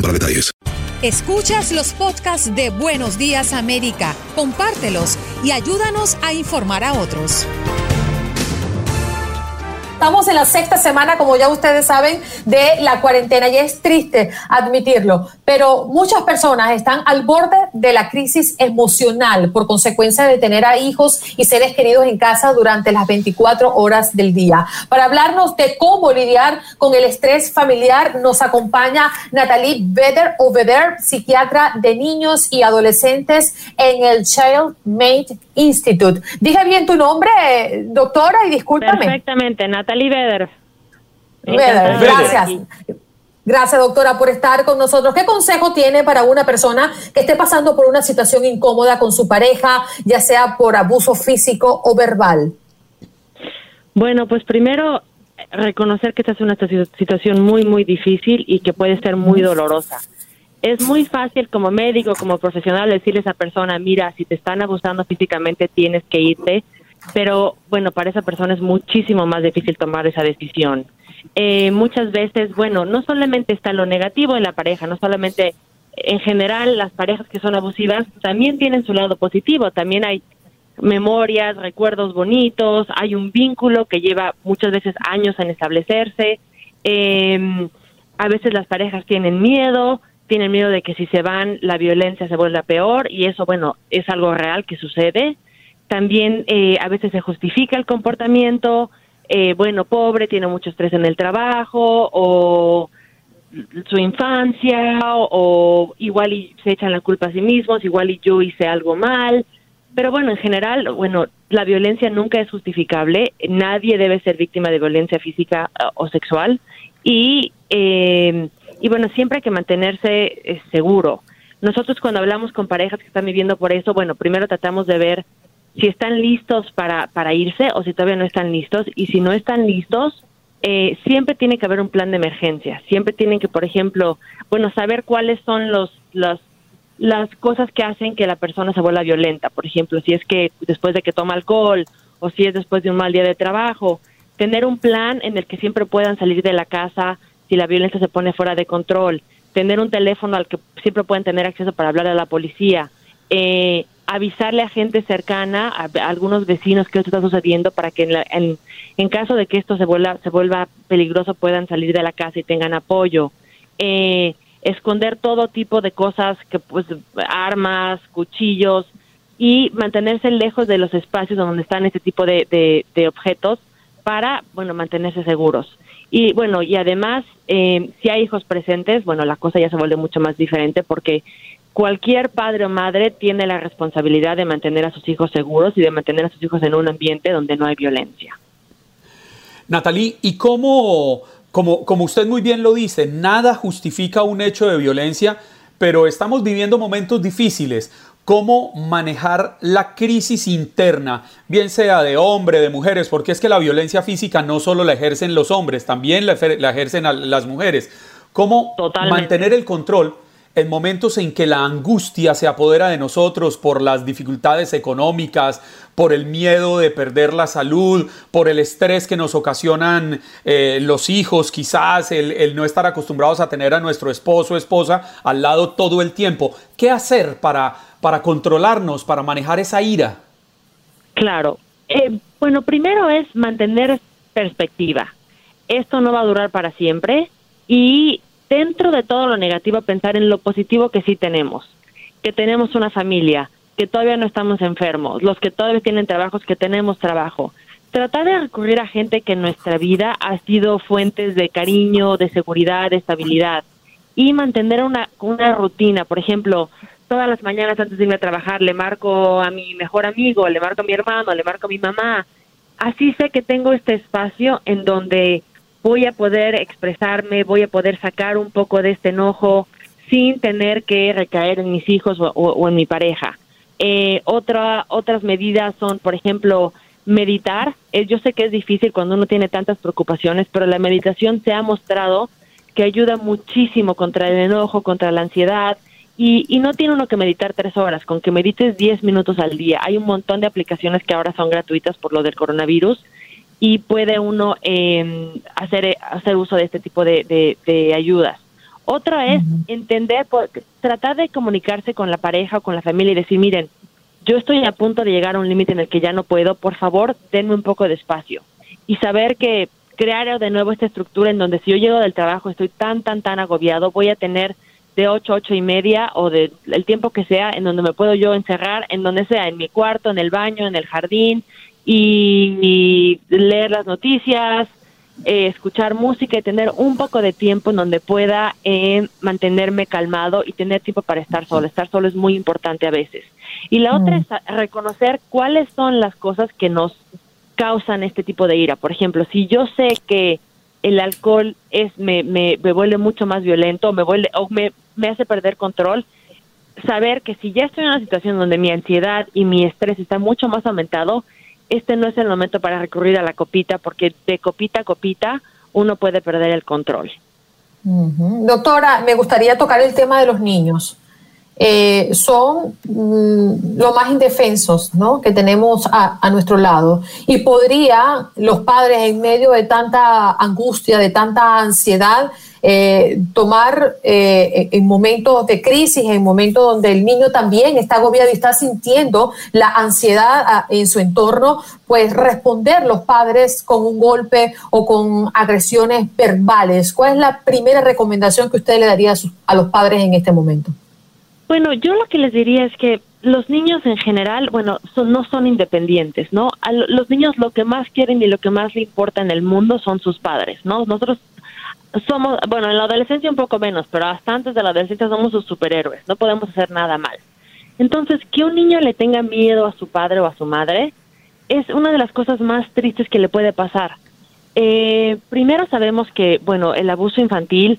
para detalles. Escuchas los podcasts de Buenos Días América, compártelos y ayúdanos a informar a otros. Estamos en la sexta semana, como ya ustedes saben, de la cuarentena y es triste admitirlo, pero muchas personas están al borde de la crisis emocional por consecuencia de tener a hijos y seres queridos en casa durante las 24 horas del día. Para hablarnos de cómo lidiar con el estrés familiar, nos acompaña Natalie Vedder Oveder, psiquiatra de niños y adolescentes en el Child Mate Institute. Dije bien tu nombre, doctora, y discúlpame. Perfectamente, Natalie Vedder. Vedder, gracias. Gracias, doctora, por estar con nosotros. ¿Qué consejo tiene para una persona que esté pasando por una situación incómoda con su pareja, ya sea por abuso físico o verbal? Bueno, pues primero reconocer que esta es una situación muy, muy difícil y que puede ser muy dolorosa. Es muy fácil como médico, como profesional, decirle a esa persona, mira, si te están abusando físicamente tienes que irte, pero bueno, para esa persona es muchísimo más difícil tomar esa decisión. Eh, muchas veces, bueno, no solamente está lo negativo en la pareja, no solamente en general las parejas que son abusivas también tienen su lado positivo, también hay memorias, recuerdos bonitos, hay un vínculo que lleva muchas veces años en establecerse. Eh, a veces las parejas tienen miedo, tienen miedo de que si se van la violencia se vuelva peor y eso, bueno, es algo real que sucede. También eh, a veces se justifica el comportamiento, eh, bueno, pobre, tiene mucho estrés en el trabajo o su infancia o, igual y se echan la culpa a sí mismos, igual y yo hice algo mal. Pero bueno, en general, bueno, la violencia nunca es justificable. Nadie debe ser víctima de violencia física uh, o sexual. Y, eh, y bueno, siempre hay que mantenerse eh, seguro. Nosotros cuando hablamos con parejas que están viviendo por eso, bueno, primero tratamos de ver si están listos para, para irse o si todavía no están listos. Y si no están listos, eh, siempre tiene que haber un plan de emergencia. Siempre tienen que, por ejemplo, bueno, saber cuáles son los, los las cosas que hacen que la persona se vuelva violenta. Por ejemplo, si es que después de que toma alcohol o si es después de un mal día de trabajo, tener un plan en el que siempre puedan salir de la casa si la violencia se pone fuera de control, tener un teléfono al que siempre pueden tener acceso para hablar a la policía, eh, avisarle a gente cercana, a, algunos vecinos que esto está sucediendo para que en, la, en, en, caso de que esto se vuelva, se vuelva peligroso puedan salir de la casa y tengan apoyo. Eh, esconder todo tipo de cosas, que pues armas, cuchillos y mantenerse lejos de los espacios donde están este tipo de, de objetos para, bueno, mantenerse seguros. Y bueno, y además, eh, si hay hijos presentes, bueno, la cosa ya se vuelve mucho más diferente porque cualquier padre o madre tiene la responsabilidad de mantener a sus hijos seguros y de mantener a sus hijos en un ambiente donde no hay violencia. Natalie, ¿y cómo, como, como usted muy bien lo dice, nada justifica un hecho de violencia, pero estamos viviendo momentos difíciles? Cómo manejar la crisis interna, bien sea de hombre, de mujeres, porque es que la violencia física no solo la ejercen los hombres, también la, ejercen las mujeres. Cómo mantener el control en momentos en que la angustia se apodera de nosotros por las dificultades económicas, por el miedo de perder la salud, por el estrés que nos ocasionan eh, los hijos, quizás el, no estar acostumbrados a tener a nuestro esposo o esposa al lado todo el tiempo. ¿Qué hacer para para controlarnos, para manejar esa ira? Claro. Eh, bueno, primero es mantener perspectiva. Esto no va a durar para siempre y dentro de todo lo negativo pensar en lo positivo que sí tenemos, que tenemos una familia, que todavía no estamos enfermos, los que todavía tienen trabajos, que tenemos trabajo. Tratar de recurrir a gente que en nuestra vida ha sido fuentes de cariño, de seguridad, de estabilidad y mantener una, una rutina. Por ejemplo, todas las mañanas antes de irme a trabajar le marco a mi mejor amigo, le marco a mi hermano, le marco a mi mamá. Así sé que tengo este espacio en donde voy a poder expresarme, voy a poder sacar un poco de este enojo sin tener que recaer en mis hijos o, en mi pareja. Eh, otra, otras medidas son, por ejemplo, meditar. Eh, yo sé que es difícil cuando uno tiene tantas preocupaciones, pero la meditación se ha mostrado que ayuda muchísimo contra el enojo, contra la ansiedad, y, no tiene uno que meditar tres horas, con que medites diez minutos al día. Hay un montón de aplicaciones que ahora son gratuitas por lo del coronavirus y puede uno em, hacer, hacer uso de este tipo de, de, ayudas. Otra es entender, tratar de comunicarse con la pareja o con la familia y decir, miren, yo estoy a punto de llegar a un límite en el que ya no puedo, por favor, denme un poco de espacio. Y saber que crear de nuevo esta estructura en donde si yo llego del trabajo estoy tan, tan, tan agobiado, voy a tener de ocho, ocho y media o de el tiempo que sea en donde me puedo yo encerrar, en donde sea, en mi cuarto, en el baño, en el jardín y, leer las noticias, eh, escuchar música y tener un poco de tiempo en donde pueda eh, mantenerme calmado y tener tiempo para estar solo. Estar solo es muy importante a veces. Y la otra mm. es reconocer cuáles son las cosas que nos causan este tipo de ira. Por ejemplo, si yo sé que el alcohol es me, me, me vuelve mucho más violento, me vuelve o me, me hace perder control, saber que si ya estoy en una situación donde mi ansiedad y mi estrés está mucho más aumentado, este no es el momento para recurrir a la copita, porque de copita a copita uno puede perder el control. Doctora, me gustaría tocar el tema de los niños. Eh, son mm, los más indefensos ¿no? que tenemos a, a, nuestro lado. Y podría los padres en medio de tanta angustia, de tanta ansiedad, eh, tomar eh, en momentos de crisis, en momentos donde el niño también está agobiado y está sintiendo la ansiedad ah, en su entorno, pues responder los padres con un golpe o con agresiones verbales. ¿Cuál es la primera recomendación que usted le daría a, los padres en este momento? Bueno, yo lo que les diría es que los niños en general, bueno, no son independientes, ¿no? A los niños lo que más quieren y lo que más le importa en el mundo son sus padres, ¿no? Nosotros somos, bueno, en la adolescencia un poco menos, pero hasta antes de la adolescencia somos sus superhéroes, no podemos hacer nada mal. Entonces, que un niño le tenga miedo a su padre o a su madre es una de las cosas más tristes que le puede pasar. Eh, primero sabemos que, bueno, el abuso infantil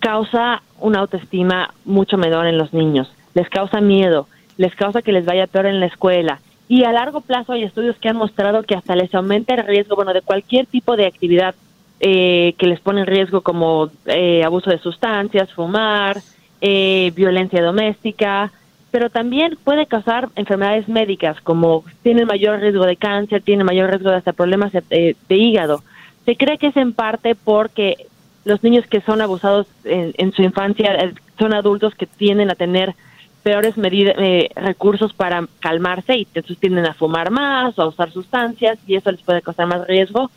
causa una autoestima mucho menor en los niños, les causa miedo, les causa que les vaya peor en la escuela. Y a largo plazo hay estudios que han mostrado que hasta les aumenta el riesgo, bueno, de cualquier tipo de actividad eh, que les pone en riesgo como eh, abuso de sustancias, fumar, eh, violencia doméstica, pero también puede causar enfermedades médicas como tiene mayor riesgo de cáncer, tiene mayor riesgo de hasta problemas de, hígado. Se cree que es en parte porque los niños que son abusados en, su infancia son adultos que tienden a tener peores medidas, recursos para calmarse y entonces tienden a fumar más o a usar sustancias y eso les puede causar más riesgo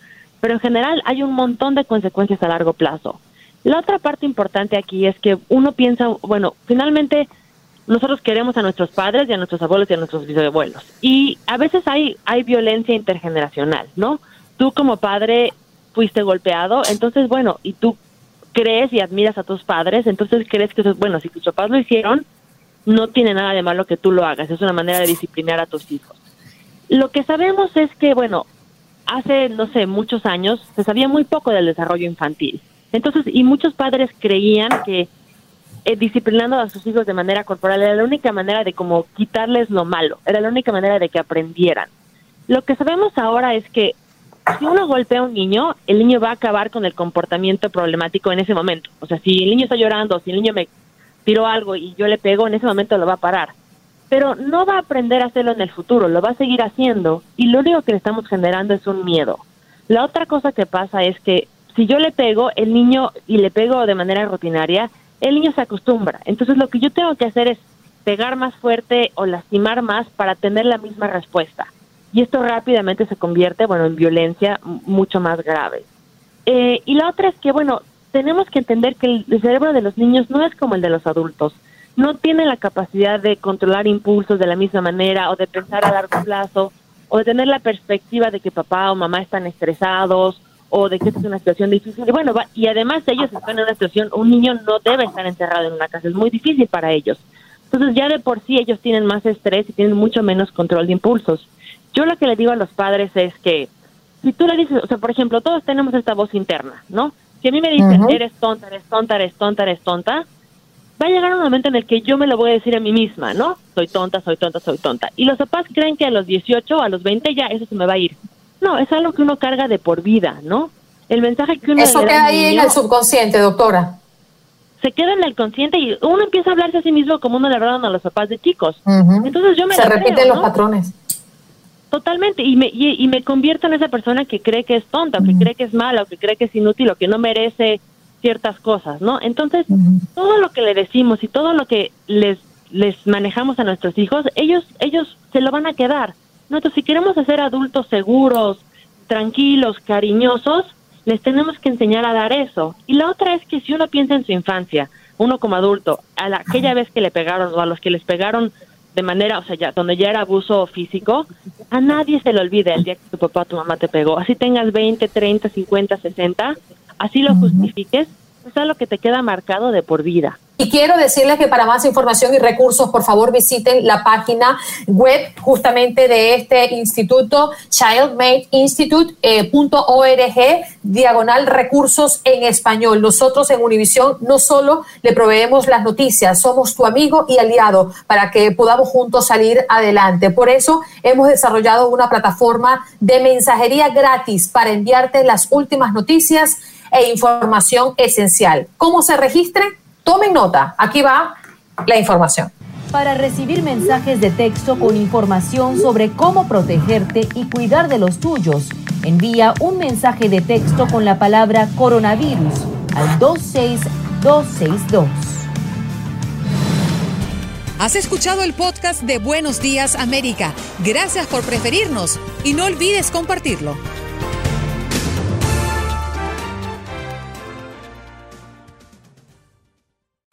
pero en general hay un montón de consecuencias a largo plazo. La otra parte importante aquí es que uno piensa, bueno, finalmente nosotros queremos a nuestros padres y a nuestros abuelos y a nuestros bisabuelos. Y a veces hay, hay violencia intergeneracional, ¿no? Tú como padre fuiste golpeado, entonces bueno, y tú crees y admiras a tus padres, entonces crees que eso es bueno, si tus papás lo hicieron, no tiene nada de malo que tú lo hagas, es una manera de disciplinar a tus hijos. Lo que sabemos es que, bueno, hace, no sé, muchos años se sabía muy poco del desarrollo infantil. Entonces, y muchos padres creían que eh, disciplinando a sus hijos de manera corporal era la única manera de como quitarles lo malo, era la única manera de que aprendieran. Lo que sabemos ahora es que si uno golpea a un niño, el niño va a acabar con el comportamiento problemático en ese momento. O sea, si el niño está llorando, si el niño me tiró algo y yo le pego, en ese momento lo va a parar. Pero no va a aprender a hacerlo en el futuro, lo va a seguir haciendo y lo único que le estamos generando es un miedo. La otra cosa que pasa es que si yo le pego, el niño, y le pego de manera rutinaria, el niño se acostumbra. Entonces lo que yo tengo que hacer es pegar más fuerte o lastimar más para tener la misma respuesta. Y esto rápidamente se convierte, bueno, en violencia mucho más grave. Eh, y la otra es que, bueno, tenemos que entender que el cerebro de los niños no es como el de los adultos. No tiene la capacidad de controlar impulsos de la misma manera o de pensar a largo plazo o de tener la perspectiva de que papá o mamá están estresados o de que esta es una situación difícil. Y bueno, y además ellos están en una situación, un niño no debe estar encerrado en una casa, es muy difícil para ellos. Entonces ya de por sí ellos tienen más estrés y tienen mucho menos control de impulsos. Yo lo que le digo a los padres es que si tú le dices, o sea, por ejemplo, todos tenemos esta voz interna, ¿no? Si a mí me dicen, eres tonta, eres tonta, eres tonta, eres tonta, va a llegar un momento en el que yo me lo voy a decir a mí misma, ¿no? Soy tonta, soy tonta, soy tonta. Y los papás creen que a los 18 o a los 20 ya eso se me va a ir. No, es algo que uno carga de por vida, ¿no? El mensaje que uno... Eso queda ahí en el subconsciente, doctora. Se queda en el consciente y uno empieza a hablarse a sí mismo como uno le hablaron a los papás de chicos. Entonces yo me... Se repiten los patrones. Totalmente, y me, y, me convierto en esa persona que cree que es tonta, o que cree que es mala, o que cree que es inútil, o que no merece ciertas cosas, ¿no? Entonces, todo lo que le decimos y todo lo que les, les manejamos a nuestros hijos, ellos, ellos se lo van a quedar. ¿no? Entonces, si queremos hacer adultos seguros, tranquilos, cariñosos, les tenemos que enseñar a dar eso. Y la otra es que si uno piensa en su infancia, uno como adulto, a la, aquella vez que le pegaron o a los que les pegaron de manera, o sea, ya, donde ya era abuso físico, a nadie se le olvida el día que tu papá o tu mamá te pegó. Así tengas 20, 30, 50, 60, así lo justifiques, es algo que te queda marcado de por vida. Y quiero decirles que para más información y recursos, por favor visiten la página web justamente de este instituto, childmadeinstitute.org, diagonal recursos en español. Nosotros en Univisión no solo le proveemos las noticias, somos tu amigo y aliado para que podamos juntos salir adelante. Por eso hemos desarrollado una plataforma de mensajería gratis para enviarte las últimas noticias e información esencial. ¿Cómo se registre? Tomen nota, aquí va la información. Para recibir mensajes de texto con información sobre cómo protegerte y cuidar de los tuyos, envía un mensaje de texto con la palabra coronavirus al 26262. Has escuchado el podcast de Buenos Días América. Gracias por preferirnos y no olvides compartirlo.